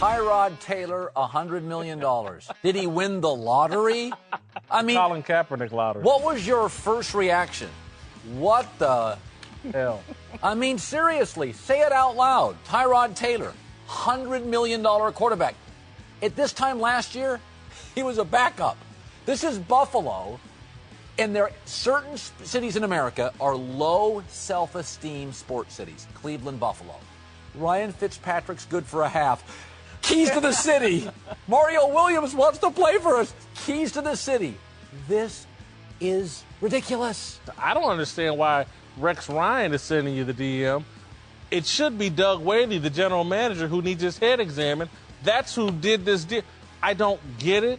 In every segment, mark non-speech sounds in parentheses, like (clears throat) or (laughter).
Tyrod Taylor, $100 million. Did he win the lottery? I mean, Colin Kaepernick lottery. what was your first reaction? What the? hell? I mean, seriously, say it out loud. Tyrod Taylor, $100 million quarterback. At this time last year, he was a backup. This is Buffalo, and there certain cities in America are low self-esteem sports cities. Cleveland, Buffalo. Ryan Fitzpatrick's good for a half. Keys to the city. (laughs) Mario Williams wants to play for us. Keys to the city. This is ridiculous. I don't understand why Rex Ryan is sending you the DM. It should be Doug Whaley, the general manager, who needs his head examined. That's who did this deal. I don't get it.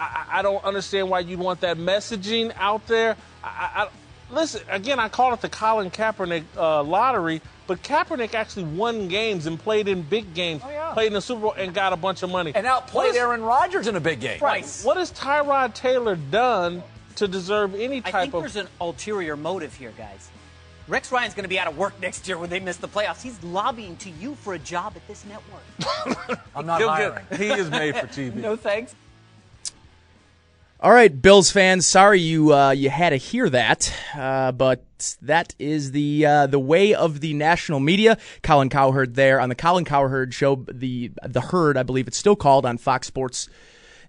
I, I I don't understand why you want that messaging out there. I, I, I- listen again. I call it the Colin Kaepernick uh, lottery, but Kaepernick actually won games and played in big games, Oh, yeah. played in the Super Bowl, and got a bunch of money. And outplayed is- Aaron Rodgers in a big game. Right. What has Tyrod Taylor done to deserve any type of. I type think of? there's an ulterior motive here, guys. Rex Ryan's going to be out of work next year when they miss the playoffs. He's lobbying to you for a job at this network. (laughs) I'm not He'll hiring. get, he is made for TV. (laughs) no thanks. All right, Bills fans, sorry you uh, you had to hear that, uh, but that is the uh, the way of the national media. Colin Cowherd there on the Colin Cowherd show, the the herd, I believe it's still called on Fox Sports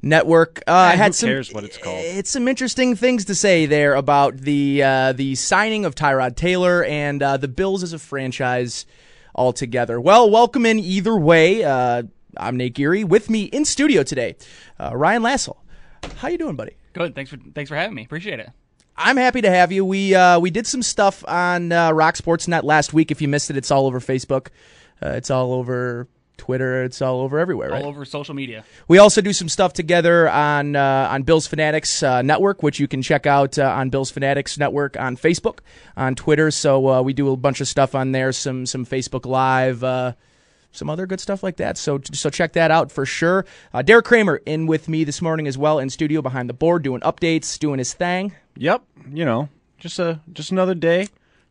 Network. Uh, I who had some, cares what it's called? It's some interesting things to say there about the uh, the signing of Tyrod Taylor and uh, the Bills as a franchise altogether. Well, welcome in either way. Uh, I'm Nate Geary. With me in studio today, uh, Ryan Lassell. How you doing, buddy? Good. Thanks for thanks for having me. Appreciate it. I'm happy to have you. We uh, we did some stuff on uh, Rock Sportsnet last week. If you missed it, it's all over Facebook. Uh, it's all over Twitter. It's all over everywhere. Right? All over social media. We also do some stuff together on uh, on Bills Fanatics uh, Network, which you can check out uh, on Bills Fanatics Network on Facebook, on Twitter. So uh, we do a bunch of stuff on there. Some some Facebook Live. Some other good stuff like that. So so check that out for sure. Uh, Derek Kramer in with me this morning as well in studio behind the board, doing updates, doing his thing. Yep, you know, just a just another day,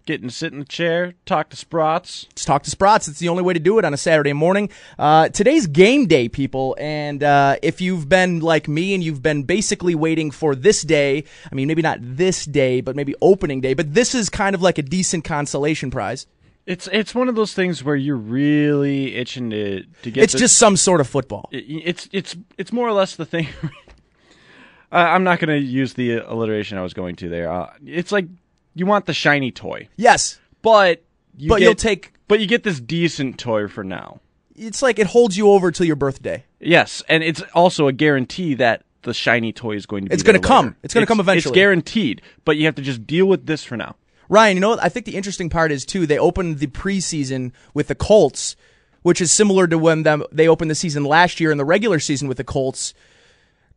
getting to sit in the chair, talk to Sprots. Let's talk to Sprots. It's the only way to do it on a Saturday morning. Uh, today's game day, people. And uh, if you've been like me and you've been basically waiting for this day, I mean, maybe not this day, but maybe opening day, but this is kind of like a decent consolation prize. It's it's one of those things where you're really itching to to get. It's the- just some sort of football. it- it's it's it's more or less the thing. (laughs) I'm not going to use the alliteration I was going to there. Uh, it's like you want the shiny toy, Yes, but you but get, you'll take. but you get this decent toy for now. It's like it holds you over till your birthday. Yes, and it's also a guarantee that the shiny toy is going to be. It's gonna come. It's gonna come eventually. It's guaranteed, but you have to just deal with this for now. Ryan, you know what? I think the interesting part is too. They opened the preseason with the Colts, which is similar to when them they opened the season last year in the regular season with the Colts.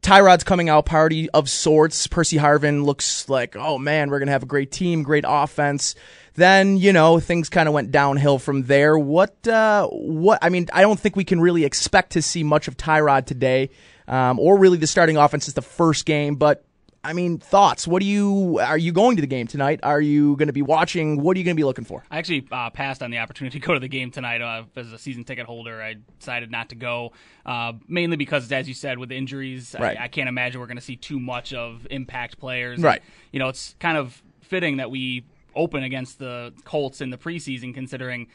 Tyrod's coming out party of sorts. Percy Harvin looks like, oh man, we're gonna have a great team, great offense. Then you know things kind of went downhill from there. What? Uh, what? I mean, I don't think we can really expect to see much of Tyrod today, um, or really the starting offense is the first game. But I mean, thoughts. What do you? Are you going to the game tonight? Are you going to be watching? What are you going to be looking for? I actually uh, passed on the opportunity to go to the game tonight uh, as a season ticket holder. I decided not to go, uh, mainly because, as you said, with injuries, Right. I, I can't imagine we're going to see too much of impact players. Right. you know, it's kind of fitting that we open against the Colts in the preseason, considering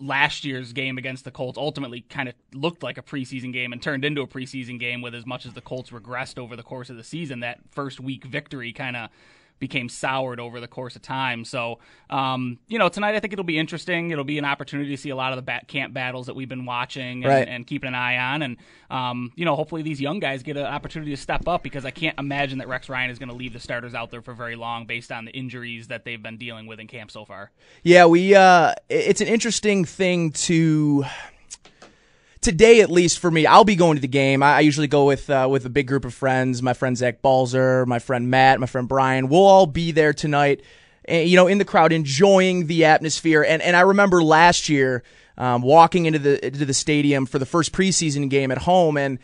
last year's game against the Colts ultimately kind of looked like a preseason game and turned into a preseason game with as much as the Colts regressed over the course of the season. That first week victory kind of became soured over the course of time. So, um, you know, tonight I think it'll be interesting. It'll be an opportunity to see a lot of the bat- camp battles that we've been watching and, Right. and keeping an eye on. And, um, you know, hopefully these young guys get an opportunity to step up because I can't imagine that Rex Ryan is going to leave the starters out there for very long based on the injuries that they've been dealing with in camp so far. Yeah, we. Uh, it's an interesting thing to. Today, at least for me, I'll be going to the game. I, I usually go with uh, with a big group of friends. My friend Zach Balzer, my friend Matt, my friend Brian. We'll all be there tonight. You know, in the crowd, enjoying the atmosphere. And and I remember last year um, walking into the into the stadium for the first preseason game at home, and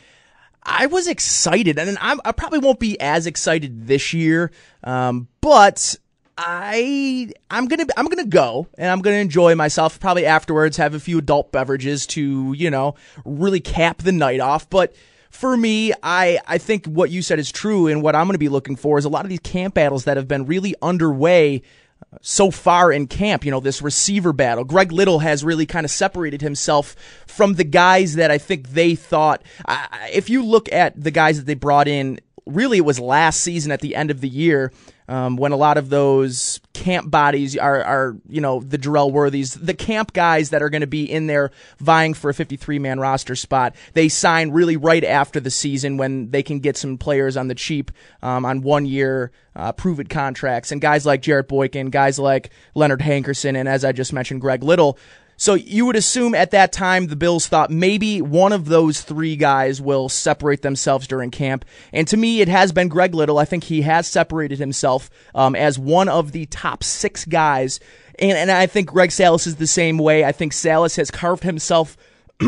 I was excited, and I'm, I probably won't be as excited this year, um, but I I'm gonna I'm gonna go and I'm gonna enjoy myself. Probably afterwards, have a few adult beverages to you know really cap the night off. But for me, I I think what you said is true, and what I'm gonna be looking for is a lot of these camp battles that have been really underway so far in camp, you know, this receiver battle. Greg Little has really kind of separated himself from the guys that I think they thought. If you look at the guys that they brought in, really it was last season at the end of the year. Um, when a lot of those camp bodies are, are, you know, the Jerel Worthys, the camp guys that are going to be in there vying for a 53 man roster spot, they sign really right after the season when they can get some players on the cheap um, on one year uh, prove it contracts. And guys like Jarrett Boykin, guys like Leonard Hankerson, and as I just mentioned, Greg Little. So you would assume at that time the Bills thought maybe one of those three guys will separate themselves during camp. And to me, it has been Greg Little. I think he has separated himself um, as one of the top six guys. And, and I think Greg Salas is the same way. I think Salas has carved himself (clears throat)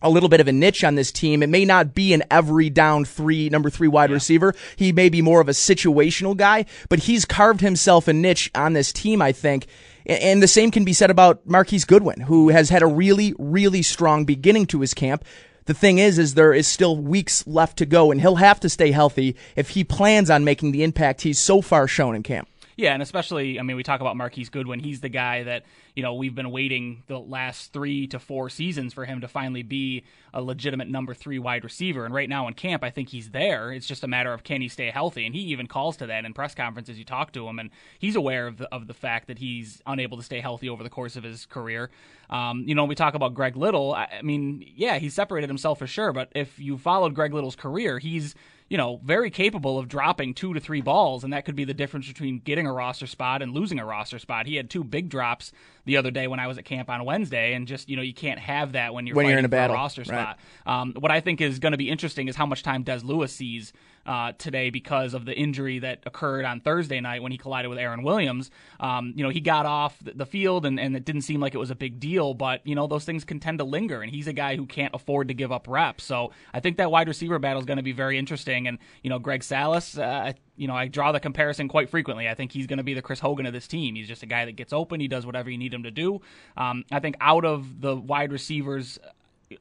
a little bit of a niche on this team. It may not be an every down three, number three wide receiver. He may be more of a situational guy, but he's carved himself a niche on this team, I think. And the same can be said about Marquise Goodwin, who has had a really, really strong beginning to his camp. The thing is, is there is still weeks left to go, and he'll have to stay healthy if he plans on making the impact he's so far shown in camp. Yeah, and especially, I mean, we talk about Marquise Goodwin. He's the guy that, you know, we've been waiting the last three to four seasons for him to finally be a legitimate number three wide receiver. And right now in camp, I think he's there. It's just a matter of can he stay healthy. And he even calls to that in press conferences. You talk to him, and he's aware of the, of the fact that he's unable to stay healthy over the course of his career. Um, you know, we talk about Greg Little. I, I mean, yeah, he separated himself for sure. But if you followed Greg Little's career, he's you know, very capable of dropping two to three balls, and that could be the difference between getting a roster spot and losing a roster spot. He had two big drops the other day when I was at camp on Wednesday, and just you know, you can't have that when you're When you're in a battle, roster right. spot. Um, what I think is going to be interesting is how much time Dez Lewis sees uh, today because of the injury that occurred on Thursday night when he collided with Aaron Williams. Um, you know, he got off the- field and, and it didn't seem like it was a big deal, but, you know, those things can tend to linger, and he's a guy who can't afford to give up reps. So I think that wide receiver battle is going to be very interesting. And, you know, Greg Salas, uh, you know, I draw the comparison quite frequently. I think he's going to be the Chris Hogan of this team. He's just a guy that gets open, he does whatever you need him to do. Um, I think out of the wide receivers,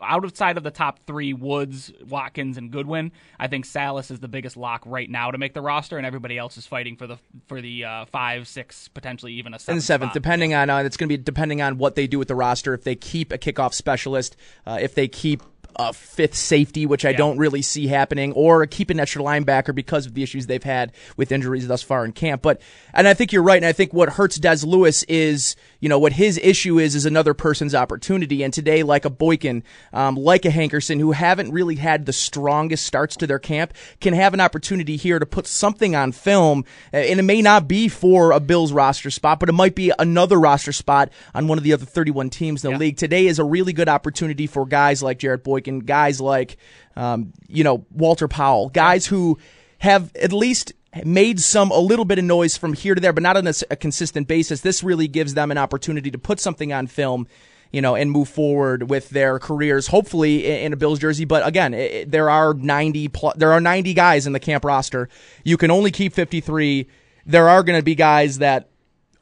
outside of the top three, Woods, Watkins, and Goodwin, I think Salas is the biggest lock right now to make the roster, and everybody else is fighting for the for the uh, five, six, potentially even a seventh. and seventh, spot. depending on uh, it's going to be depending on what they do with the roster. If they keep a kickoff specialist, uh, if they keep a fifth safety, which I Yeah. don't really see happening, or keep an extra linebacker because of the issues they've had with injuries thus far in camp. But and I think you're right, and I think what hurts Dez Lewis is you know what his issue is is another person's opportunity. And today, like a Boykin, um, like a Hankerson, who haven't really had the strongest starts to their camp, can have an opportunity here to put something on film, uh, and it may not be for a Bills roster spot, but it might be another roster spot on one of the other 31 teams in the league. Today is a really good opportunity for guys like Jarrett Boykin, guys like um, you know Walter Powell, guys who have at least made some a little bit of noise from here to there, but not on a consistent basis. This really gives them an opportunity to put something on film, you know, and move forward with their careers, hopefully in a Bills jersey. But again, i i- there are ninety plus, there are ninety guys in the camp roster. You can only keep fifty three. There are going to be guys that.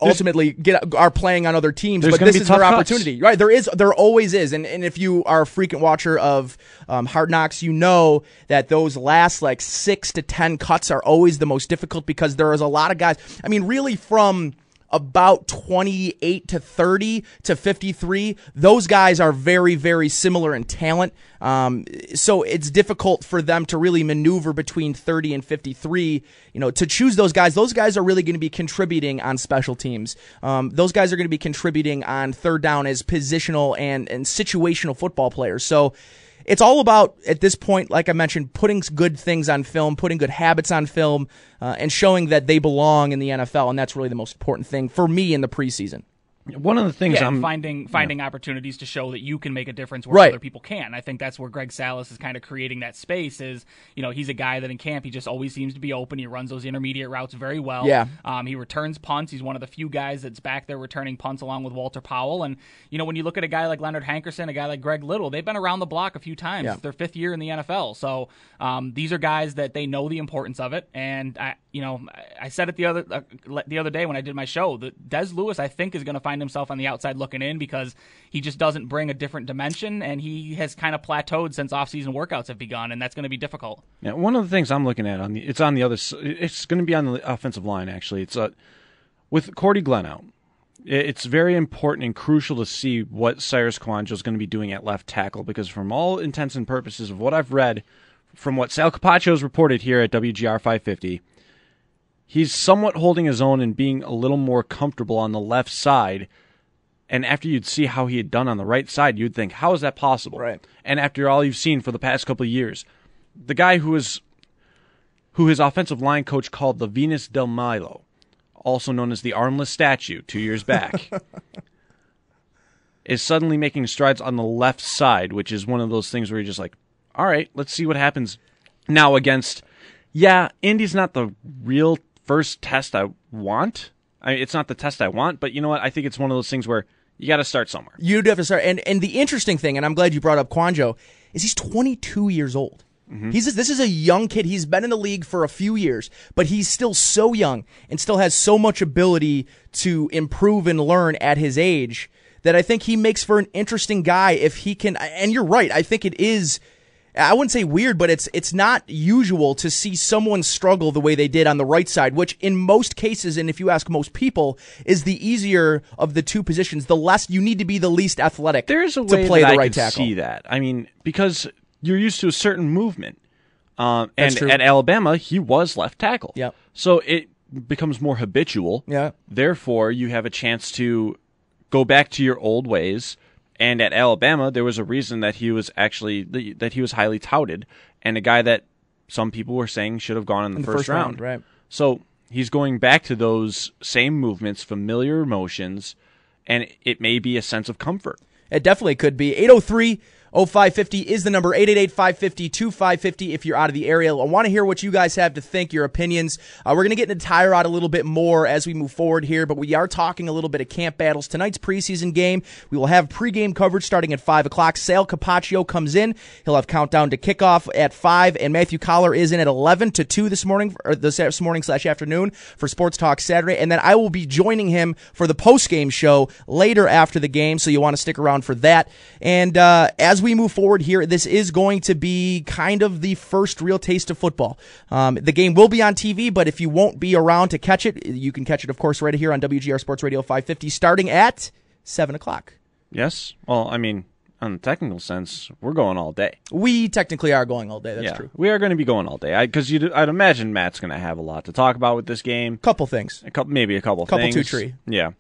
Ultimately, get are playing on other teams, but this is their tough cuts. opportunity, right? There is, there always is, and and if you are a frequent watcher of um, Hard Knocks, you know that those last like six to ten cuts are always the most difficult because there is a lot of guys. I mean, really from about 28 to 30 to 53. Those guys are very, very similar in talent. Um, so it's difficult for them to really maneuver between 30 and 53. You know, to choose those guys, those guys are really going to be contributing on special teams. Um, those guys are going to be contributing on third down as positional and, and situational football players. So, it's all about at this point, like I mentioned, putting good things on film, putting good habits on film, uh, and showing that they belong in the NFL, and that's really the most important thing for me in the preseason. One of the things yeah, I'm finding finding opportunities to show that you can make a difference where Right. other people can. I think that's where Greg Salas is kind of creating that space. Is you know he's a guy that in camp he just always seems to be open. He runs those intermediate routes very well. Yeah. Um, he returns punts. He's one of the few guys that's back there returning punts along with Walter Powell. And you know when you look at a guy like Leonard Hankerson, a guy like Greg Little, they've been around the block a few times. Yeah. It's their fifth year in the NFL. So um, these are guys that they know the importance of it. And I, you know, I- said it the other uh, the other day when I did my show that Dez Lewis I think is going to find himself on the outside looking in because he just doesn't bring a different dimension and he has kind of plateaued since off-season workouts have begun and that's going to be difficult. Yeah, one of the things I'm looking at on the it's on the other it's going to be on the offensive line actually. It's uh, with Cordy Glenn out. It's very important and crucial to see what Cyrus Kouandjio is going to be doing at left tackle because from all intents and purposes of what I've read from what Sal Capaccio has reported here at WGR 550, he's somewhat holding his own and being a little more comfortable on the left side. And after you'd see how he had done on the right side, you'd think, how is that possible? Right. And after all you've seen for the past couple of years, the guy who is who his offensive line coach called the Venus del Milo, also known as the armless statue, two years back, (laughs) is suddenly making strides on the left side, which is one of those things where you're just like, all right, let's see what happens now against. Yeah, Indy's not the real first test I want. I it's not the test I want, but you know what? I think it's one of those things where you got to start somewhere. You do have to start. And and the interesting thing, and I'm glad you brought up Kouandjio, is he's 22 years old. Mm-hmm. He's this is a young kid. He's been in the league for a few years, but he's still so young and still has so much ability to improve and learn at his age that I think he makes for an interesting guy if he can. And you're right. I think it is. I wouldn't say weird, but it's it's not usual to see someone struggle the way they did on the right side, which in most cases, and if you ask most people, is the easier of the two positions. The less you need to be the least athletic There's a to way play that the I right could tackle. see that. I mean, because you're used to a certain movement, um, and at Alabama he was left tackle. Yeah. So it becomes more habitual. Yeah. Therefore, you have a chance to go back to your old ways. And at Alabama, there was a reason that he was actually that he was highly touted, and a guy that some people were saying should have gone in the, In the first, first round, right. So he's going back to those same movements, familiar motions, and it may be a sense of comfort. It definitely could be. 803 0550 is the number 888 550 2550 if you're out of the area. I want to hear what you guys have to think, your opinions. Uh, we're going to get into Tyrod a little bit more as we move forward here, but we are talking a little bit of camp battles. Tonight's preseason game, we will have pregame coverage starting at 5 o'clock. Sal Capaccio comes in. He'll have countdown to kickoff at 5, and Matthew Coller is in at 11 to 2 this morning, or this morning slash afternoon for Sports Talk Saturday. And then I will be joining him for the postgame show later after the game, so you want to stick around for that. And uh, as we move forward here, this is going to be kind of the first real taste of football. Um, the game will be on TV, but if you won't be around to catch it, you can catch it, of course, right here on WGR Sports Radio 550 starting at 7 o'clock. Yes. Well, I mean, on the technical sense, we're going all day. We technically are going all day. That's yeah, true. we are going to be going all day because you. I'd imagine Matt's going to have a lot to talk about with this game. Couple things. A couple, maybe a couple, Couple things. two tree. Yeah,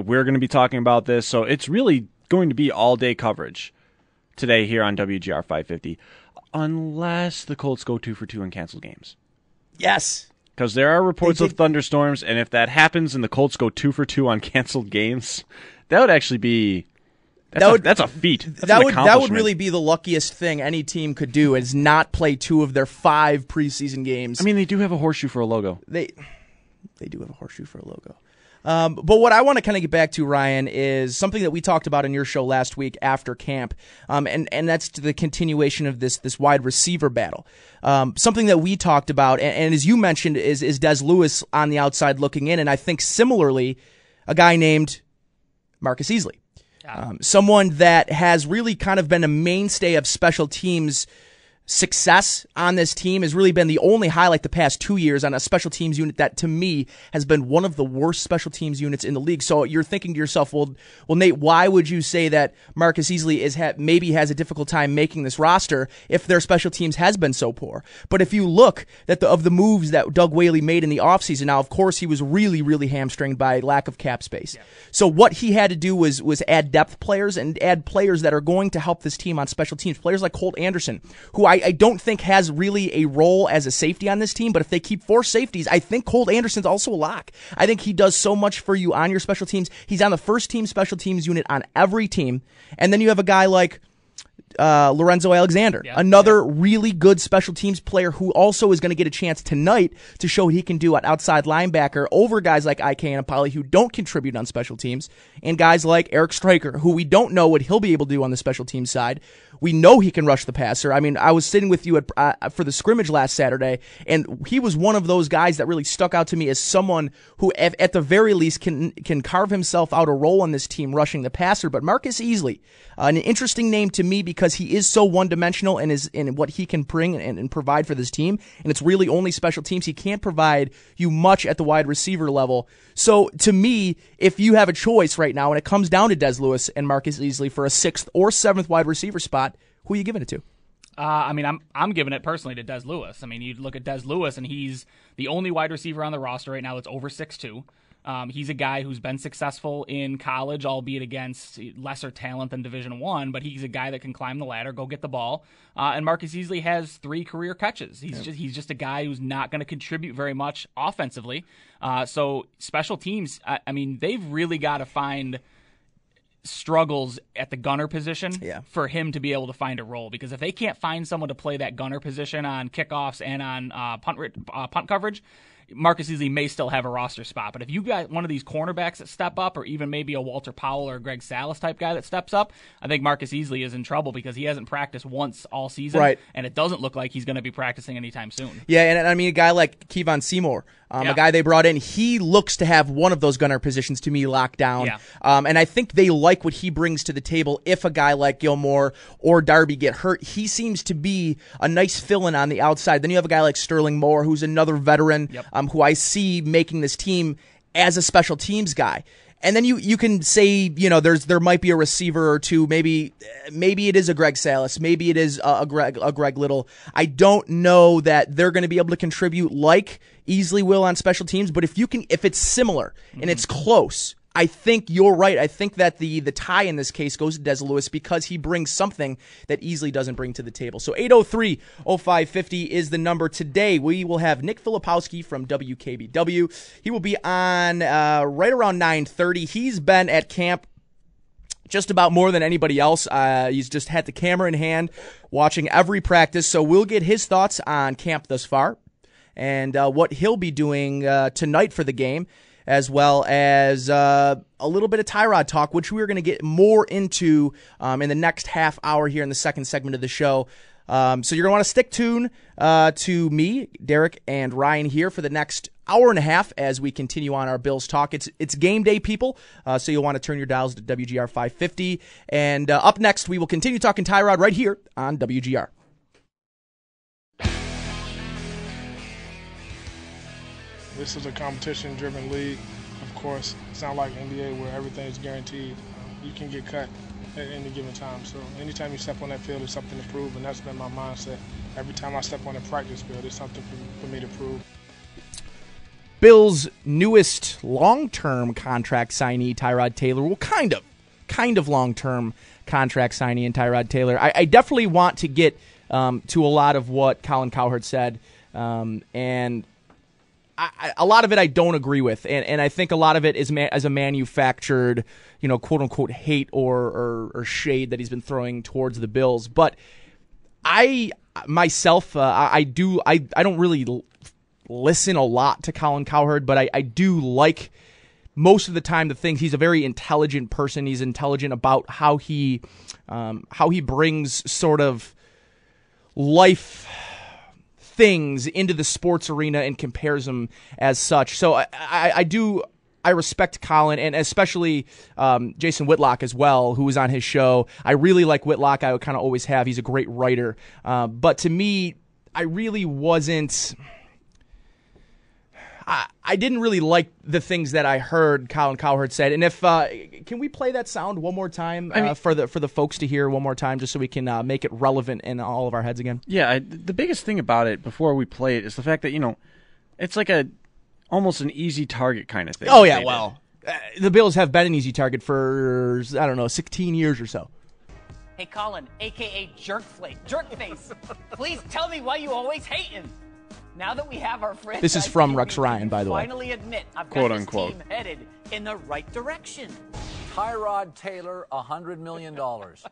we're going to be talking about this, so it's really going to be all day coverage today here on WGR 550, unless the Colts go two for two and cancel games. Yes. Because there are reports of thunderstorms, and if that happens and the Colts go two for two on canceled games, that would actually be that's, That a, would- that's a feat. That's that would that would really be the luckiest thing any team could do is not play two of their five preseason games. I mean, they do have a horseshoe for a logo. they they do have a horseshoe for a logo. Um, but what I want to kind of get back to, Ryan, is something that we talked about in your show last week after camp, um, and and that's the continuation of this this wide receiver battle. Um, something that we talked about, and, and as you mentioned, is is Dez Lewis on the outside looking in, and I think similarly, a guy named Marcus Easley, um, someone that has really kind of been a mainstay of special teams success on this team has really been the only highlight the past two years on a special teams unit that to me has been one of the worst special teams units in the league. So you're thinking to yourself, well, well, Nate, why would you say that Marcus Easley is ha- maybe has a difficult time making this roster if their special teams has been so poor? But if you look that the, of the moves that Doug Whaley made in the offseason, now of course he was really, really hamstringed by lack of cap space. Yeah. So what he had to do was was add depth players and add players that are going to help this team on special teams. Players like Colt Anderson, who I I, I, don't think has really a role as a safety on this team, but if they keep four safeties, I think Colt Anderson's also a lock. I think he does so much for you on your special teams. He's on the first team special teams unit on every team. And then you have a guy like uh, Lorenzo Alexander, yeah, another yeah. really good special teams player who also is going to get a chance tonight to show what he can do at outside linebacker over guys like IK Enemkpali who don't contribute on special teams, and guys like Eric Striker who we don't know what he'll be able to do on the special teams side. We know he can rush the passer. I mean, I was sitting with you at, uh, for the scrimmage last Saturday, and he was one of those guys that really stuck out to me as someone who, at, at the very least, can can carve himself out a role on this team rushing the passer. But Marcus Easley, uh, an interesting name to me because he is so one dimensional in his in what he can bring and, and provide for this team, and it's really only special teams. He can't provide you much at the wide receiver level. So to me, if you have a choice right now, and it comes down to Dez Lewis and Marcus Easley for a sixth or seventh wide receiver spot, who are you giving it to? Uh, I mean, I'm I'm giving it personally to Dez Lewis. I mean, you look at Dez Lewis, and he's the only wide receiver on the roster right now that's over six two. Um, he's a guy who's been successful in college, albeit against lesser talent than Division One. But he's a guy that can climb the ladder, go get the ball. Uh, and Marcus Easley has three career catches. He's just he's just a guy who's not going to contribute very much offensively. Uh, so special teams, I, I mean, they've really got to find struggles at the gunner position yeah. for him to be able to find a role. Because if they can't find someone to play that gunner position on kickoffs and on uh, punt uh, punt coverage, Marcus Easley may still have a roster spot. But if you got one of these cornerbacks that step up, or even maybe a Walter Powell or Greg Salas type guy that steps up, I think Marcus Easley is in trouble because he hasn't practiced once all season, right. and it doesn't look like he's going to be practicing anytime soon. Yeah, and I mean a guy like Kevon Seymour, um, yeah. a guy they brought in, he looks to have one of those gunner positions to me locked down. Yeah. Um, and I think they like what he brings to the table. If a guy like Gilmore or Darby get hurt, he seems to be a nice fill in on the outside. Then you have a guy like Sterling Moore, who's another veteran, yep. um, who I see making this team as a special teams guy. And then you you can say you know there's there might be a receiver or two maybe maybe it is a Greg Salas maybe it is a, a Greg a Greg Little I don't know that they're going to be able to contribute like Easley will on special teams but if you can if it's similar mm-hmm. and it's close I think you're right. I think that the the tie in this case goes to Dez Lewis because he brings something that Easley doesn't bring to the table. So 803-0550 is the number today. We will have Nick Filipowski from WKBW. He will be on uh, right around 9:30. He's been at camp just about more than anybody else. Uh, he's just had the camera in hand, watching every practice. So we'll get his thoughts on camp thus far and uh, what he'll be doing uh, tonight for the game as well as uh, a little bit of Tyrod talk, which we're going to get more into um, in the next half hour here in the second segment of the show. Um, so you're going to want to stick tuned uh, to me, Derek, and Ryan here for the next hour and a half as we continue on our Bills talk. It's it's game day, people. Uh, so you'll want to turn your dials to WGR 550. And uh, up next, we will continue talking Tyrod right here on WGR. This is a competition-driven league. Of course, it's not like NBA where everything is guaranteed. You can get cut at any given time. So anytime you step on that field, it's something to prove, and that's been my mindset. Every time I step on a practice field, it's something for, for me to prove. Bill's newest long-term contract signee, Tyrod Taylor, well, kind of, kind of long-term contract signee in Tyrod Taylor. I, I definitely want to get um, to a lot of what Colin Cowherd said, um, and I, a lot of it I don't agree with, and, and I think a lot of it is ma- as a manufactured, you know, quote unquote hate or, or, or shade that he's been throwing towards the Bills. But I myself, uh, I, I, do I I don't really l- listen a lot to Colin Cowherd, but I, I do like most of the time the things he's a very intelligent person. He's intelligent about how he um, how he brings sort of life things into the sports arena and compares them as such. So I, I, I do I respect Colin and especially um, Jason Whitlock as well, who was on his show. I really like Whitlock. I kind of always have. He's a great writer. Uh, but to me, I really wasn't. I, I didn't really like the things that I heard Colin Cowherd said. And if uh, can we play that sound one more time uh, mean- for the for the folks to hear one more time, just so we can uh, make it relevant in all of our heads again? Yeah, I, the biggest thing about it before we play it is the fact that you know, it's like a almost an easy target kind of thing. Oh yeah, well, uh, the Bills have been an easy target for I don't know, 16 years or so. Hey, Colin, aka Jerkface, Jerkface, please tell me why you always hating. Now that we have our friend, This is from Rex Ryan, by the way. Finally admit I've got Quote, this unquote. team headed in the right direction. Tyrod Taylor, $100 million.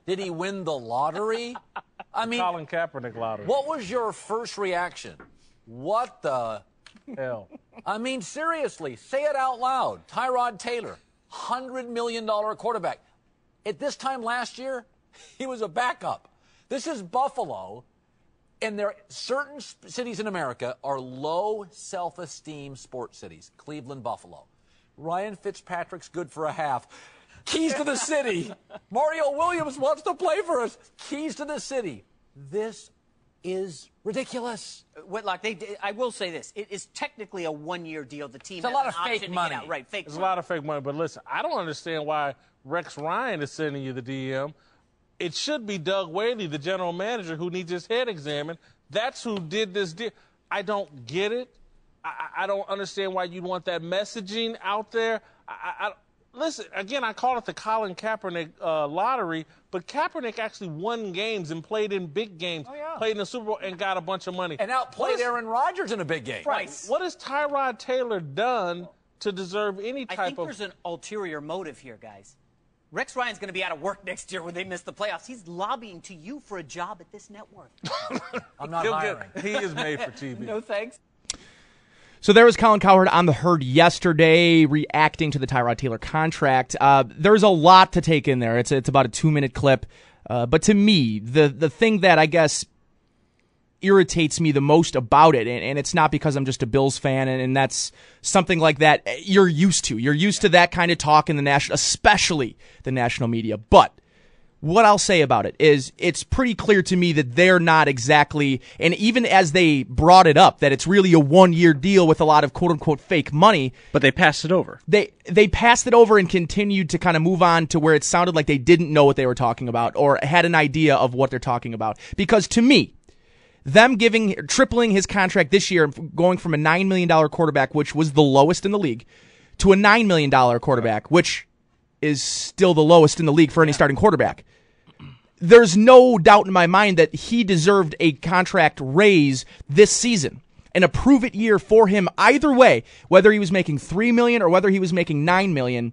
Did he win the lottery? (laughs) I mean, Colin Kaepernick lottery. what was your first reaction? What the? Hell. I mean, seriously, say it out loud. Tyrod Taylor, $100 million quarterback. At this time last year, (laughs) he was a backup. This is Buffalo, and there are certain s- cities in America are low self-esteem sports cities. Cleveland, Buffalo. Ryan Fitzpatrick's good for a half. Keys to the city. (laughs) Mario Williams wants to play for us. Keys to the city. This is ridiculous. Whitlock, they, did- I will say this: it is technically a one-year deal. The team It's a lot of fake money. Out. Right, fake. There's a lot of fake money, but listen, I don't understand why Rex Ryan is sending you the DM. It should be Doug Whaley, the general manager, who needs his head examined. That's who did this deal. I don't get it. I, I I don't understand why you'd want that messaging out there. I, I, I, listen, again, I call it the Colin Kaepernick uh, lottery, but Kaepernick actually won games and played in big games, yeah. played in the Super Bowl, and got a bunch of money. And outplayed What is- Aaron Rodgers in a big game. Right. What has Tyrod Taylor done to deserve any type of. I type think of? there's an ulterior motive here, guys. Rex Ryan's going to be out of work next year when they miss the playoffs. He's lobbying to you for a job at this network. (laughs) I'm not He'll hiring. get, he is made for TV. (laughs) no thanks. So there was Colin Cowherd on the herd yesterday, reacting to the Tyrod Taylor contract. Uh, there's a lot to take in there. It's it's about a two minute clip, uh, but to me, the the thing that I guess irritates me the most about it, and, and it's not because I'm just a Bills fan, and, and that's something like that you're used to. You're used to that kind of talk in the national, especially the national media, but what I'll say about it is it's pretty clear to me that they're not exactly, and even as they brought it up, that it's really a one year deal with a lot of quote unquote fake money, but they passed it over. they they passed it over and continued to kind of move on to where it sounded like they didn't know what they were talking about or had an idea of what they're talking about. Because to me, them giving tripling his contract this year, going from a nine million dollar quarterback, which was the lowest in the league, to a nine million dollar quarterback, which is still the lowest in the league for any starting quarterback. There's no doubt in my mind that he deserved a contract raise this season. An approve it year for him either way, whether he was making 3 million or whether he was making 9 million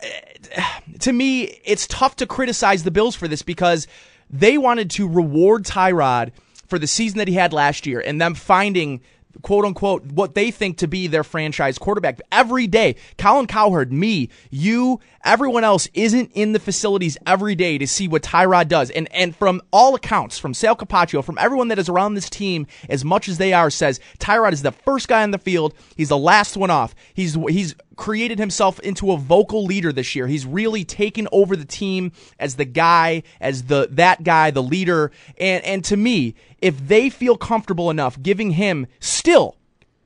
eh, to me, it's tough to criticize the Bills for this because they wanted to reward Tyrod for the season that he had last year and them finding quote unquote what they think to be their franchise quarterback every day. Colin Cowherd, me, you, everyone else isn't in the facilities every day to see what Tyrod does. And and from all accounts, from Sal Capaccio, from everyone that is around this team as much as they are, says Tyrod is the first guy on the field. He's the last one off. He's he's created himself into a vocal leader this year. He's really taken over the team as the guy, as the that guy, the leader. And and to me, if they feel comfortable enough giving him still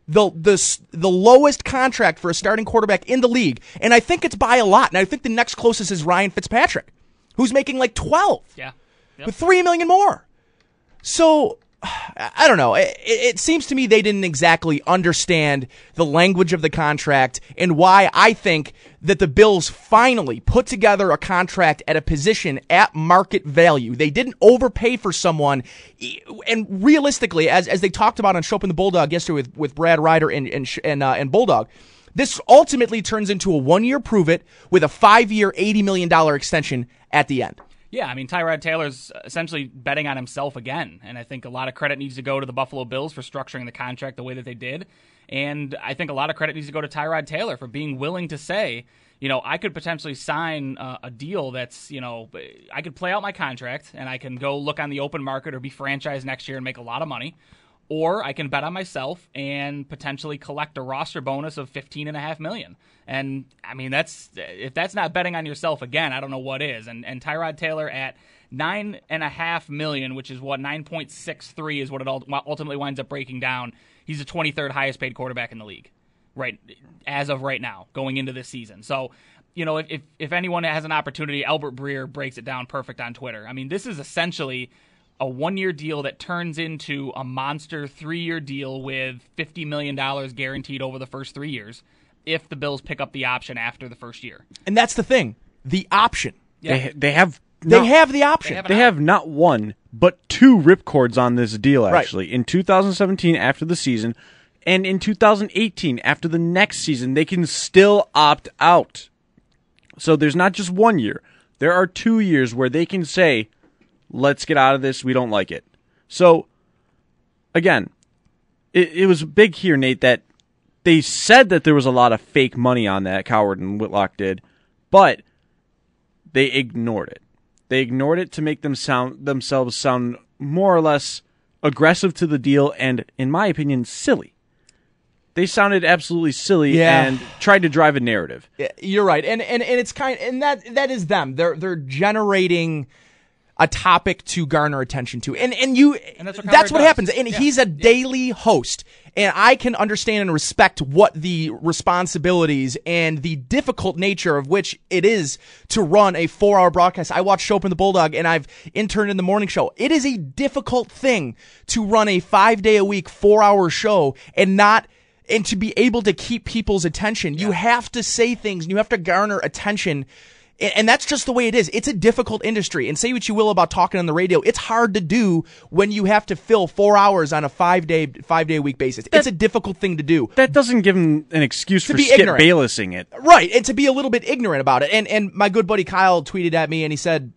the the the lowest contract for a starting quarterback in the league, and I think it's by a lot. And I think the next closest is Ryan Fitzpatrick, who's making like twelve Yeah. with three million more. So (sighs) I don't know. It, it seems to me they didn't exactly understand the language of the contract and why I think that the Bills finally put together a contract at a position at market value. They didn't overpay for someone. And realistically, as, as they talked about on Schopp and the Bulldog yesterday with, with Brad Riter and, and, and, uh, and Bulldog, this ultimately turns into a one year prove it with a five year, $80 million extension at the end. Yeah, I mean Tyrod Taylor's essentially betting on himself again, and I think a lot of credit needs to go to the Buffalo Bills for structuring the contract the way that they did, and I think a lot of credit needs to go to Tyrod Taylor for being willing to say, you know, I could potentially sign uh, a deal that's, you know, I could play out my contract and I can go look on the open market or be franchised next year and make a lot of money. Or I can bet on myself and potentially collect a roster bonus of fifteen and a half million. And I mean, that's if that's not betting on yourself again, I don't know what is. And and Tyrod Taylor at nine and a half million, which is what nine point six three is what it ultimately winds up breaking down. He's the twenty third highest paid quarterback in the league, right as of right now, going into this season. So you know, if, if anyone has an opportunity, Albert Breer breaks it down perfect on Twitter. I mean, this is essentially a one year deal that turns into a monster three year deal with $50 million guaranteed over the first three years if the Bills pick up the option after the first year. And that's the thing the option. Yeah. They, they have. They have the option. They have, they have not one, but two ripcords on this deal, actually. Right. In 2017, after the season, and in 2018, after the next season, they can still opt out. So there's not just one year. There are two years where they can say, let's get out of this. We don't like it. So, again, it, it was big here, Nate, that they said that there was a lot of fake money on that, Cowherd and Whitlock did, but they ignored it. They ignored it to make them sound themselves sound more or less aggressive to the deal and, in my opinion, silly they sounded absolutely silly yeah. and tried to drive a narrative. You're right, and and and it's kind and that that is them. They're they're generating a topic to garner attention to, and and you and that's what, that's what happens. And yeah. he's a daily host, and I can understand and respect what the responsibilities and the difficult nature of which it is to run a four hour broadcast. I watch and the Bulldog, and I've interned in the morning show. It is a difficult thing to run a five day a week, four hour show and not and to be able to keep people's attention, yeah. you have to say things and you have to garner attention. And that's just the way it is. It's a difficult industry. And say what you will about talking on the radio, it's hard to do when you have to fill four hours on a five day five day week basis. That, it's a difficult thing to do. That doesn't give him an excuse to for be Skip ignorant. Baylessing it, right? And to be a little bit ignorant about it. And and my good buddy Kyle tweeted at me and he said,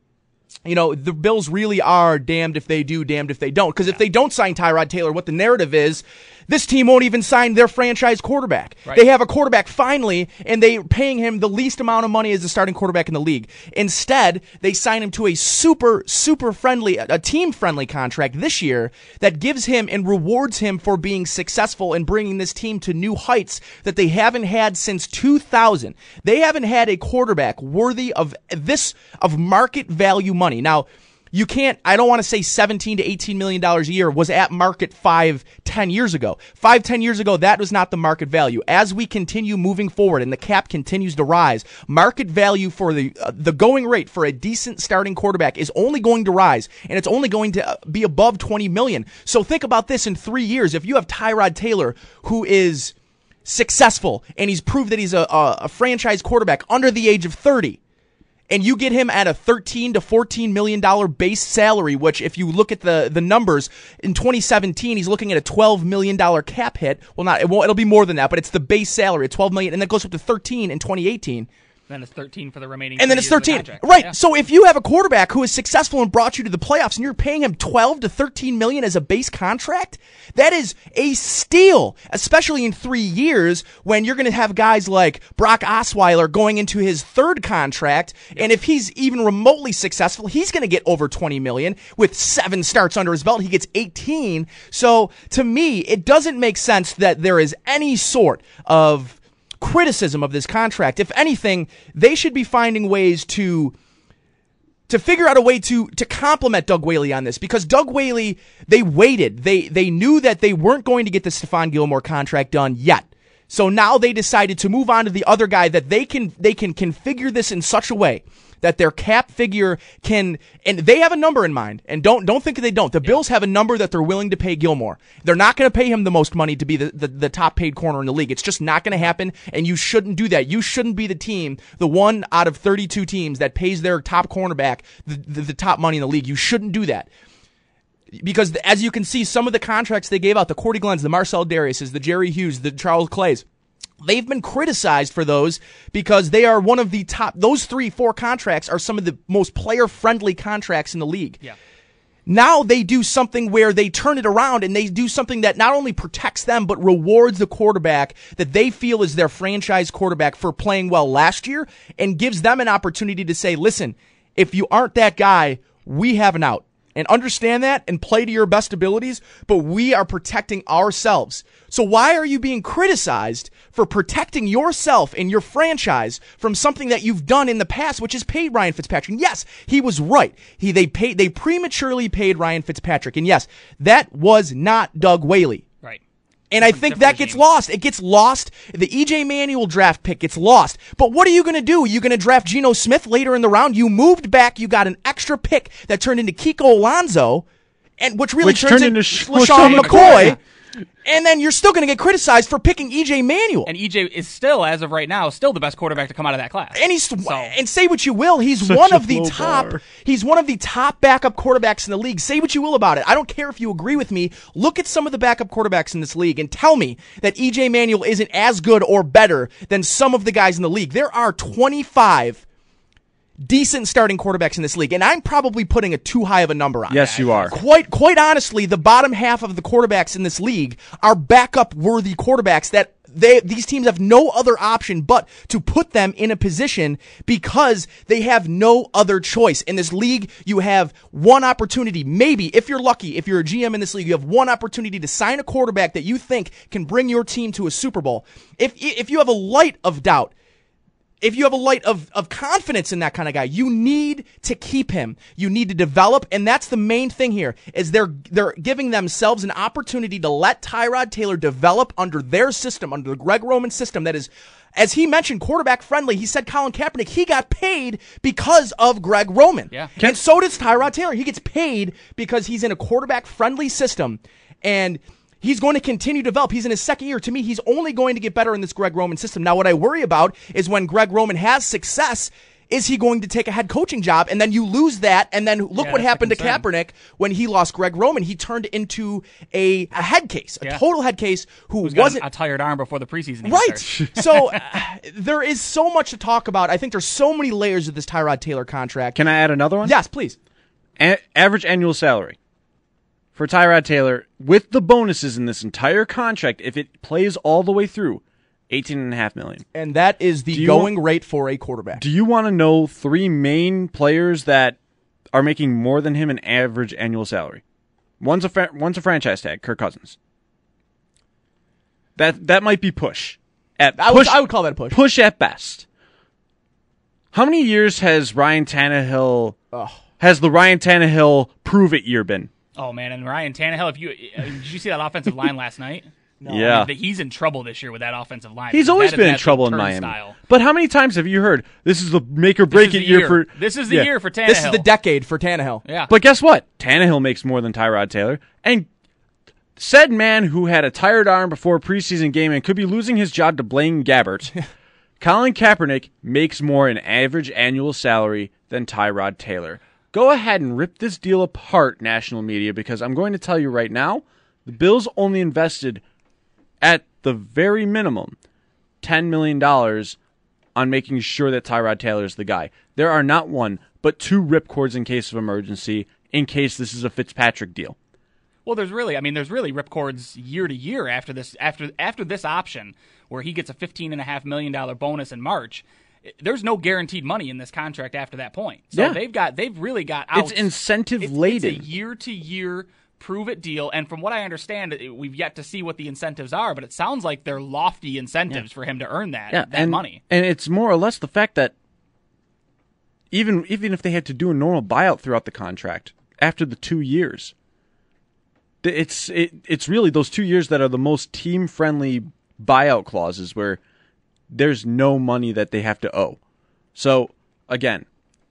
you know, the Bills really are damned if they do, damned if they don't. Because if they don't sign Tyrod Taylor, what the narrative is, this team won't even sign their franchise quarterback. Right. They have a quarterback finally, and they're paying him the least amount of money as a starting quarterback in the league. Instead, they sign him to a super, super friendly, a team friendly contract this year that gives him and rewards him for being successful and bringing this team to new heights that they haven't had since 2000. They haven't had a quarterback worthy of this, of market value money. Now, you can't i don't want to say 17 to 18 million dollars a year was at market five ten years ago. Five ten years ago that was not the market value. As we continue moving forward and the cap continues to rise market value for the uh, the going rate for a decent starting quarterback is only going to rise and it's only going to uh, be above 20 million. So think about this in three years. If you have tyrod taylor who is successful and he's proved that he's a, a, a franchise quarterback under the age of 30 and you get him at a 13 to 14 million dollar base salary which if you look at the the numbers in 2017 he's looking at a 12 million dollar cap hit. Well not it won't it'll be more than that but it's the base salary at 12 million and that goes up to 13 in 2018 then it's 13 for the remaining. And then it's 13. Right. Yeah. So if you have a quarterback who is successful and brought you to the playoffs and you're paying him 12 to 13 million as a base contract, that is a steal, especially in 3 years when you're going to have guys like Brock Osweiler going into his third contract and if he's even remotely successful, he's going to get over 20 million with 7 starts under his belt, he gets 18. So to me, it doesn't make sense that there is any sort of criticism of this contract. If anything, they should be finding ways to to figure out a way to to complement Doug Whaley on this because Doug Whaley they waited. They they knew that they weren't going to get the Stephon Gilmore contract done yet. So now they decided to move on to the other guy that they can they can configure this in such a way that their cap figure can, and they have a number in mind. And don't don't think they don't. The yeah. Bills have a number that they're willing to pay Gilmore. They're not going to pay him the most money to be the, the, the top paid corner in the league. It's just not going to happen. And you shouldn't do that. You shouldn't be the team, the one out of 32 teams that pays their top cornerback the, the, the top money in the league. You shouldn't do that because as you can see, some of the contracts they gave out, the Cordy Glenn's, the Marcel Dareus's, the Jerry Hughes, the Charles Clays, They've been criticized for those because they are one of the top, those three, four contracts are some of the most player friendly contracts in the league. Yeah. Now they do something where they turn it around and they do something that not only protects them, but rewards the quarterback that they feel is their franchise quarterback for playing well last year and gives them an opportunity to say, listen, if you aren't that guy, we have an out and understand that and play to your best abilities, but we are protecting ourselves. So why are you being criticized for protecting yourself and your franchise from something that you've done in the past, which is paid Ryan Fitzpatrick? And yes, he was right. He they paid they prematurely paid Ryan Fitzpatrick, and yes, that was not Doug Whaley. And I think that gets lost. It gets lost. The EJ Manuel draft pick gets lost. But what are you going to do? You going to draft Geno Smith later in the round? You moved back. You got an extra pick that turned into Kiko Alonso, and which really Which turned into into Sh- LeSean LeSean McCoy. McCoy. And then you're still going to get criticized for picking EJ Manuel. And EJ is still, as of right now, still the best quarterback to come out of that class. And he's So- and say what you will, he's one of the top. bar. He's one of the top backup quarterbacks in the league. Say what you will about it. I don't care if you agree with me. Look at some of the backup quarterbacks in this league and tell me that EJ Manuel isn't as good or better than some of the guys in the league. There are 25 decent starting quarterbacks in this league, and I'm probably putting a too high of a number on. Yes, that. you are. Quite, quite honestly, the bottom half of the quarterbacks in this league are backup worthy quarterbacks that they, these teams have no other option but to put them in a position because they have no other choice. In this league, you have one opportunity, maybe, if you're lucky, if you're a GM in this league, you have one opportunity to sign a quarterback that you think can bring your team to a Super Bowl. If, if you have a light of doubt, if you have a light of, of confidence in that kind of guy, you need to keep him. You need to develop, and that's the main thing here. Is they're they're giving themselves an opportunity to let Tyrod Taylor develop under their system, under the Greg Roman system that is, as he mentioned, quarterback friendly. He said Colin Kaepernick he got paid because of Greg Roman. Yeah. and so does Tyrod Taylor. He gets paid because he's in a quarterback friendly system, and. He's going to continue to develop. He's in his second year. To me, he's only going to get better in this Greg Roman system. Now, what I worry about is when Greg Roman has success, is he going to take a head coaching job and then you lose that? And then look Yeah, what happened to concern. Kaepernick when he lost Greg Roman. He turned into a, a head case, a Yeah. total head case who Who's wasn't a tired arm before the preseason. Right. (laughs) so uh, there is so much to talk about. I think there's so many layers of this Tyrod Taylor contract. Can I add another one? yes, please. A- average annual salary for Tyrod Taylor with the bonuses in this entire contract, if it plays all the way through, eighteen and a half million. And that is the going want- rate for a quarterback. Do you want to know three main players that are making more than him in average annual salary? One's a fra- one's a franchise tag, Kirk Cousins. That that might be push. At I would, push, I would call that a push. push at best. How many years has Ryan Tannehill has the Ryan Tannehill prove it year been? Oh man, and Ryan Tannehill. If you uh, did you see that offensive line (laughs) last night? Yeah. I mean, he's in trouble this year with that offensive line. He's always been in trouble in Miami. turnstile. But how many times have you heard this is the make or break it year, year. for this is the Yeah. year for Tannehill. This is the decade for Tannehill. Yeah, But guess what? Tannehill makes more than Tyrod Taylor. And said man who had a tired arm before a preseason game and could be losing his job to Blaine Gabbert, (laughs) Colin Kaepernick makes more in average annual salary than Tyrod Taylor. Go ahead and rip this deal apart, national media, because I'm going to tell you right now, the Bills only invested at the very minimum $10 million on making sure that Tyrod Taylor is the guy. There are not one, but two ripcords in case of emergency, in case this is a Fitzpatrick deal. Well, there's really, I mean, there's really ripcords year to year after this, after after this option where he gets a fifteen and a half million dollar bonus in March. There's no guaranteed money in this contract after that point. So Yeah. they've got, they've really got out. It's incentive It's, laden. it's a year to year prove it deal, and from what I understand, we've yet to see what the incentives are, but it sounds like they're lofty incentives for him to earn that yeah, that and, money. And it's more or less the fact that even even if they had to do a normal buyout throughout the contract after the two years, it's it, it's really those two years that are the most team friendly buyout clauses where there's no money that they have to owe. So again,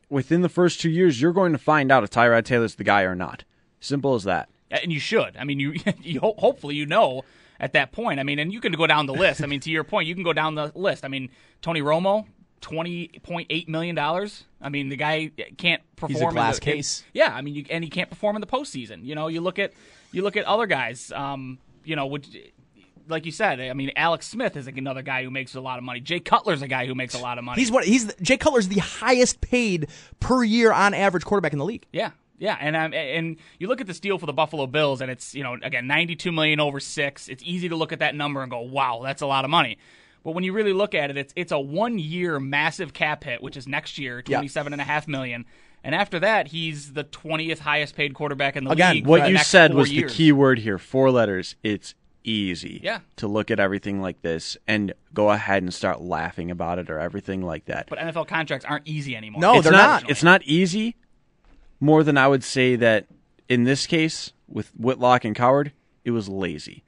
within the first two years, you're going to find out if Tyrod Taylor's the guy or not. Simple as that. and you should. I mean, you, (laughs) you ho- hopefully you know at that point. I mean, and you can go down the list. I mean, to your point, you can go down the list. I mean, Tony Romo, twenty point eight million dollars. I mean, the guy can't perform. He's a in the- in- case. yeah, I mean, you, and he can't perform in the postseason. You know, you look at you look at other guys. Um, you know, would. Like you said, I mean, Alex Smith is another guy who makes a lot of money. Jay Cutler's a guy who makes a lot of money. He's what he's Jay Cutler's the highest paid per year on average quarterback in the league. Yeah, yeah, and um, and you look at this deal for the Buffalo Bills, and it's you know again ninety two million over six. It's easy to look at that number and go, wow, that's a lot of money. But when you really look at it, it's it's a one year massive cap hit, which is next year Yeah. twenty seven and a half million. And after that, he's the 20th highest paid quarterback in the Again, league. Again, What the you next said was years. the key word here. Four letters. It's easy. Yeah. To look at everything like this and go ahead and start laughing about it or everything like that. But NFL contracts aren't easy anymore. No, it's they're not, not. It's not easy. More than I would say that in this case with Whitlock and Cowherd, it was lazy.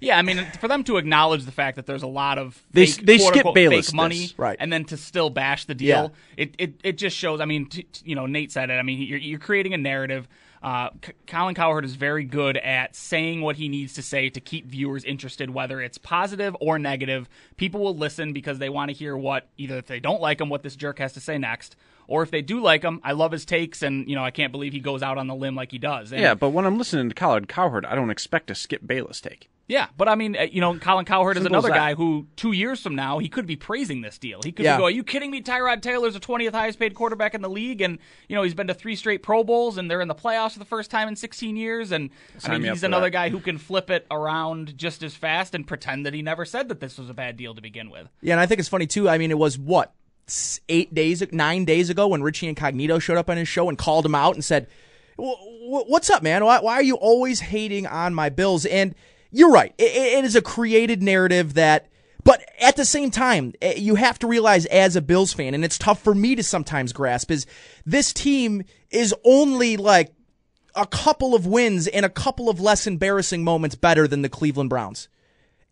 Yeah, I mean, for them to acknowledge the fact that there's a lot of They- fake, they skip unquote, Bayless fake money. Right. and then to still bash the Yeah. deal, it, it it just shows. I mean, t- t- you know, Nate said it. I mean, you're, you're creating a narrative. Uh, C- Colin Cowherd is very good at saying what he needs to say to keep viewers interested, whether it's positive or negative. People will listen because they want to hear what either if they don't like him, what this jerk has to say next, or if they do like him, I love his takes, and you know, I can't believe he goes out on the limb like he does. And Yeah, but when I'm listening to Coward Cowherd, I don't expect to Skip Bayless take. Yeah, but I mean, uh, you know, Colin Cowherd is Simple another guy who two years from now he could be praising this deal. He could Yeah. be going, "Are you kidding me? Tyrod Taylor's the twentieth highest paid quarterback in the league, and you know he's been to three straight Pro Bowls, and they're in the playoffs for the first time in sixteen years." And I mean, me he's another that. guy who can flip it around just as fast and pretend that he never said that this was a bad deal to begin with. Yeah, and I think it's funny too. I mean, it was what s- eight days, nine days ago when Richie Incognito showed up on his show and called him out and said, "Wh- wh- "What's up, man? Why, why are you always hating on my Bills?" And you're right. It, it is a created narrative that. But at the same time, eh, you have to realize as a Bills fan, and it's tough for me to sometimes grasp, is this team is only like a couple of wins and a couple of less embarrassing moments better than the Cleveland Browns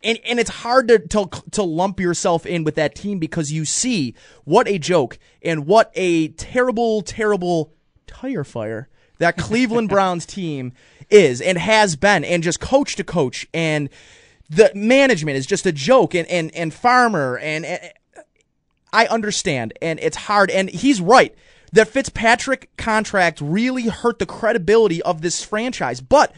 and and it's hard to, to to lump yourself in with that team because you see what a joke and what a terrible terrible tire fire that (laughs) Cleveland Browns team is and has been and just coach to coach and the management is just a joke and and and Farmer and, and I understand, and it's hard. And he's right. The Fitzpatrick contract really hurt the credibility of this franchise. But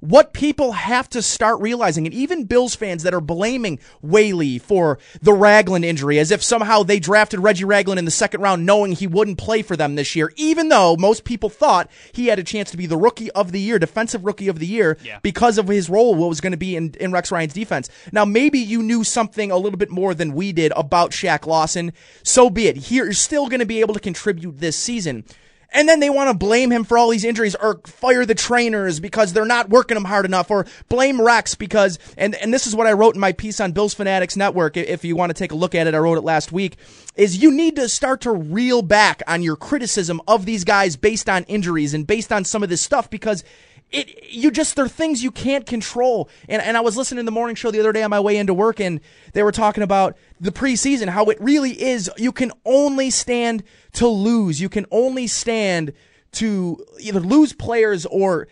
what people have to start realizing, and even Bills fans that are blaming Whaley for the Ragland injury, as if somehow they drafted Reggie Ragland in the second round knowing he wouldn't play for them this year, even though most people thought he had a chance to be the rookie of the year, defensive rookie of the year, Yeah. because of his role, what was going to be in, in Rex Ryan's defense. Now, maybe you knew something a little bit more than we did about Shaq Lawson. So be it. Here, you're still going to be able to contribute this season. And then they want to blame him for all these injuries or fire the trainers because they're not working him hard enough or blame Rex because, and, and this is what I wrote in my piece on Bills Fanatics Network. If you want to take a look at it, I wrote it last week, is you need to start to reel back on your criticism of these guys based on injuries and based on some of this stuff because it you just they're things you can't control. And and I was listening to the morning show the other day on my way into work and they were talking about the preseason, how it really is you can only stand to lose. You can only stand to either lose players or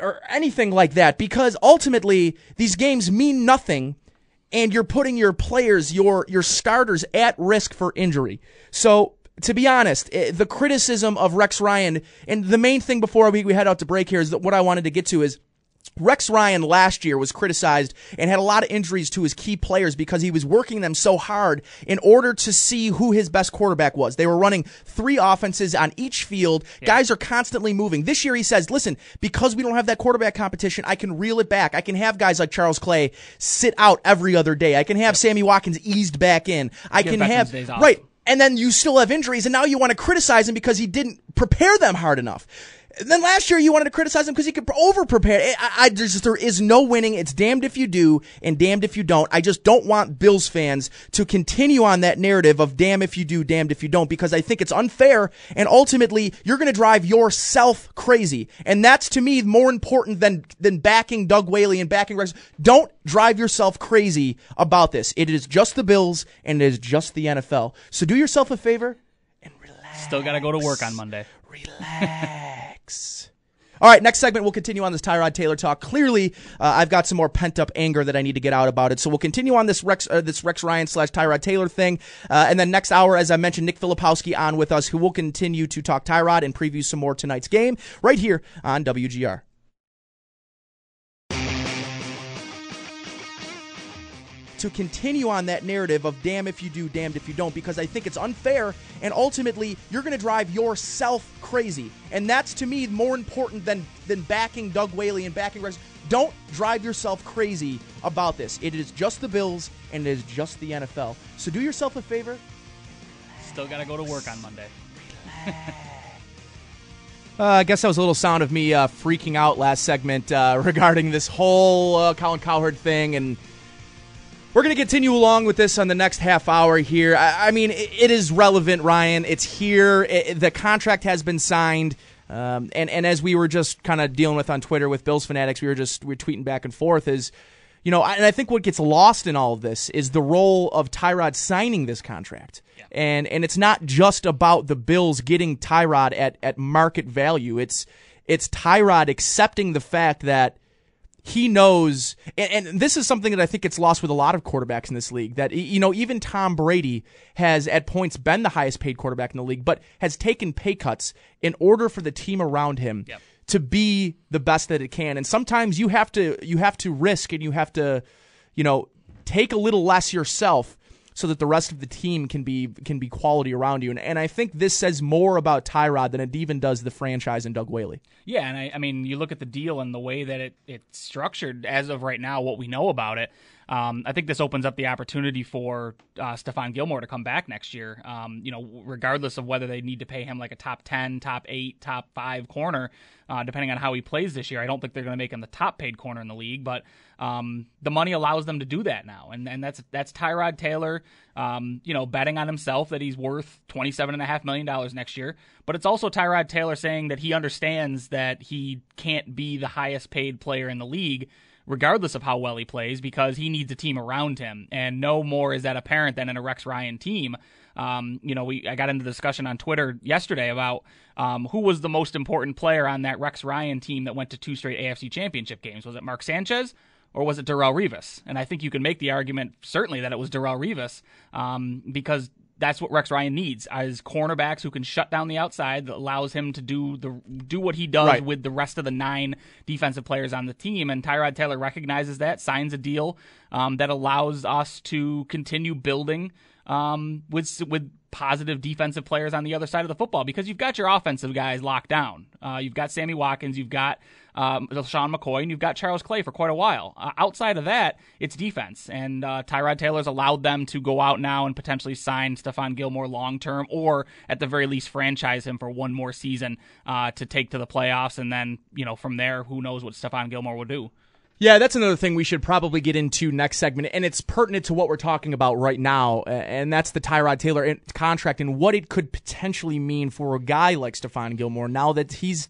or anything like that because ultimately these games mean nothing and you're putting your players, your your starters at risk for injury. So to be honest, eh, the criticism of Rex Ryan and the main thing before we, we head out to break here is that what I wanted to get to is Rex Ryan last year was criticized and had a lot of injuries to his key players because he was working them so hard in order to see who his best quarterback was. They were running three offenses on each field. Guys are constantly moving. This year he says, listen, because we don't have that quarterback competition, I can reel it back. I can have guys like Charles Clay sit out every other day. I can have Sammy Watkins eased back in. I Give can have, right. And then you still have injuries, and now you want to criticize him because he didn't prepare them hard enough. And then last year you wanted to criticize him because he could over prepare. I, I just there is no winning. It's damned if you do and damned if you don't. I just don't want Bills fans to continue on that narrative of damn if you do, damned if you don't, because I think it's unfair and ultimately you're going to drive yourself crazy, and that's to me more important than than backing Doug Whaley and backing Rex. Don't drive yourself crazy about this. It is just the Bills and it is just the NFL. So do yourself a favor and relax. Still got to go to work on Monday. Relax. All right, next segment, we'll continue on this Tyrod Taylor talk. Clearly, uh, I've got some more pent up anger that I need to get out about it. So we'll continue on this Rex, uh, this Rex Ryan slash Tyrod Taylor thing. Uh, and then next hour, as I mentioned, Nick Filipowski on with us, who will continue to talk Tyrod and preview some more tonight's game right here on WGR. To continue on that narrative of damn if you do, damned if you don't, because I think it's unfair and ultimately you're going to drive yourself crazy. And that's to me more important than than backing Doug Whaley and backing Rex. Don't drive yourself crazy about this. It is just the Bills and it is just the NFL. So do yourself a favor. Still got to go to work on Monday. (laughs) Uh, I guess that was a little sound of me uh, freaking out last segment uh, (laughs) regarding this whole uh, Colin Cowherd thing, and we're going to continue along with this on the next half hour here. I, I mean, it, it is relevant, Ryan. It's here. It, the contract has been signed, um, and and as we were just kind of dealing with on Twitter with Bills fanatics, we were just we were tweeting back and forth. Is you know, and I think what gets lost in all of this is the role of Tyrod signing this contract. Yeah. And and it's not just about the Bills getting Tyrod at, at market value. It's it's Tyrod accepting the fact that he knows, and, and, this is something that I think gets lost with a lot of quarterbacks in this league. That you know, even Tom Brady has at points been the highest paid quarterback in the league, but has taken pay cuts in order for the team around him yep. to be the best that it can. And sometimes you have to you have to risk and you have to, you know, take a little less yourself so that the rest of the team can be can be quality around you. And, and I think this says more about Tyrod than it even does the franchise and Doug Whaley. Yeah, and I, I mean, you look at the deal and the way that it, it's structured as of right now, what we know about it. Um, I think this opens up the opportunity for uh, Stephon Gilmore to come back next year. Um, you know, regardless of whether they need to pay him like a top ten, top eight, top five corner, uh, depending on how he plays this year. I don't think they're going to make him the top paid corner in the league, but um, the money allows them to do that now, and and that's that's Tyrod Taylor, um, you know, betting on himself that he's worth twenty seven and a half million dollars next year. But it's also Tyrod Taylor saying that he understands that he can't be the highest paid player in the league regardless of how well he plays, because he needs a team around him. And no more is that apparent than in a Rex Ryan team. Um, you know, we I got into the discussion on Twitter yesterday about um, who was the most important player on that Rex Ryan team that went to two straight AFC Championship games. Was it Mark Sanchez? Or was it Darrelle Revis? And I think you can make the argument certainly that it was Darrelle Revis um, because that's what Rex Ryan needs as cornerbacks who can shut down the outside that allows him to do the do what he does right. with the rest of the nine defensive players on the team. And Tyrod Taylor recognizes that, signs a deal um, that allows us to continue building um, with with positive defensive players on the other side of the football because you've got your offensive guys locked down. Uh, you've got Sammy Watkins, you've got um, Sean McCoy, and you've got Charles Clay for quite a while. Uh, outside of that, it's defense, and uh, Tyrod Taylor's allowed them to go out now and potentially sign Stephon Gilmore long term, or at the very least franchise him for one more season uh, to take to the playoffs, and then you know from there, who knows what Stephon Gilmore will do. Yeah, that's another thing we should probably get into next segment, and it's pertinent to what we're talking about right now, and that's the Tyrod Taylor contract and what it could potentially mean for a guy like Stephon Gilmore now that he's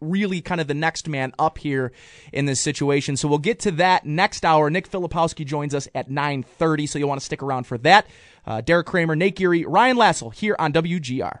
really kind of the next man up here in this situation. So we'll get to that next hour. Nick Filipowski joins us at 9.30, so you'll want to stick around for that. Uh, Derek Kramer, Nate Geary, Ryan Lassell here on WGR.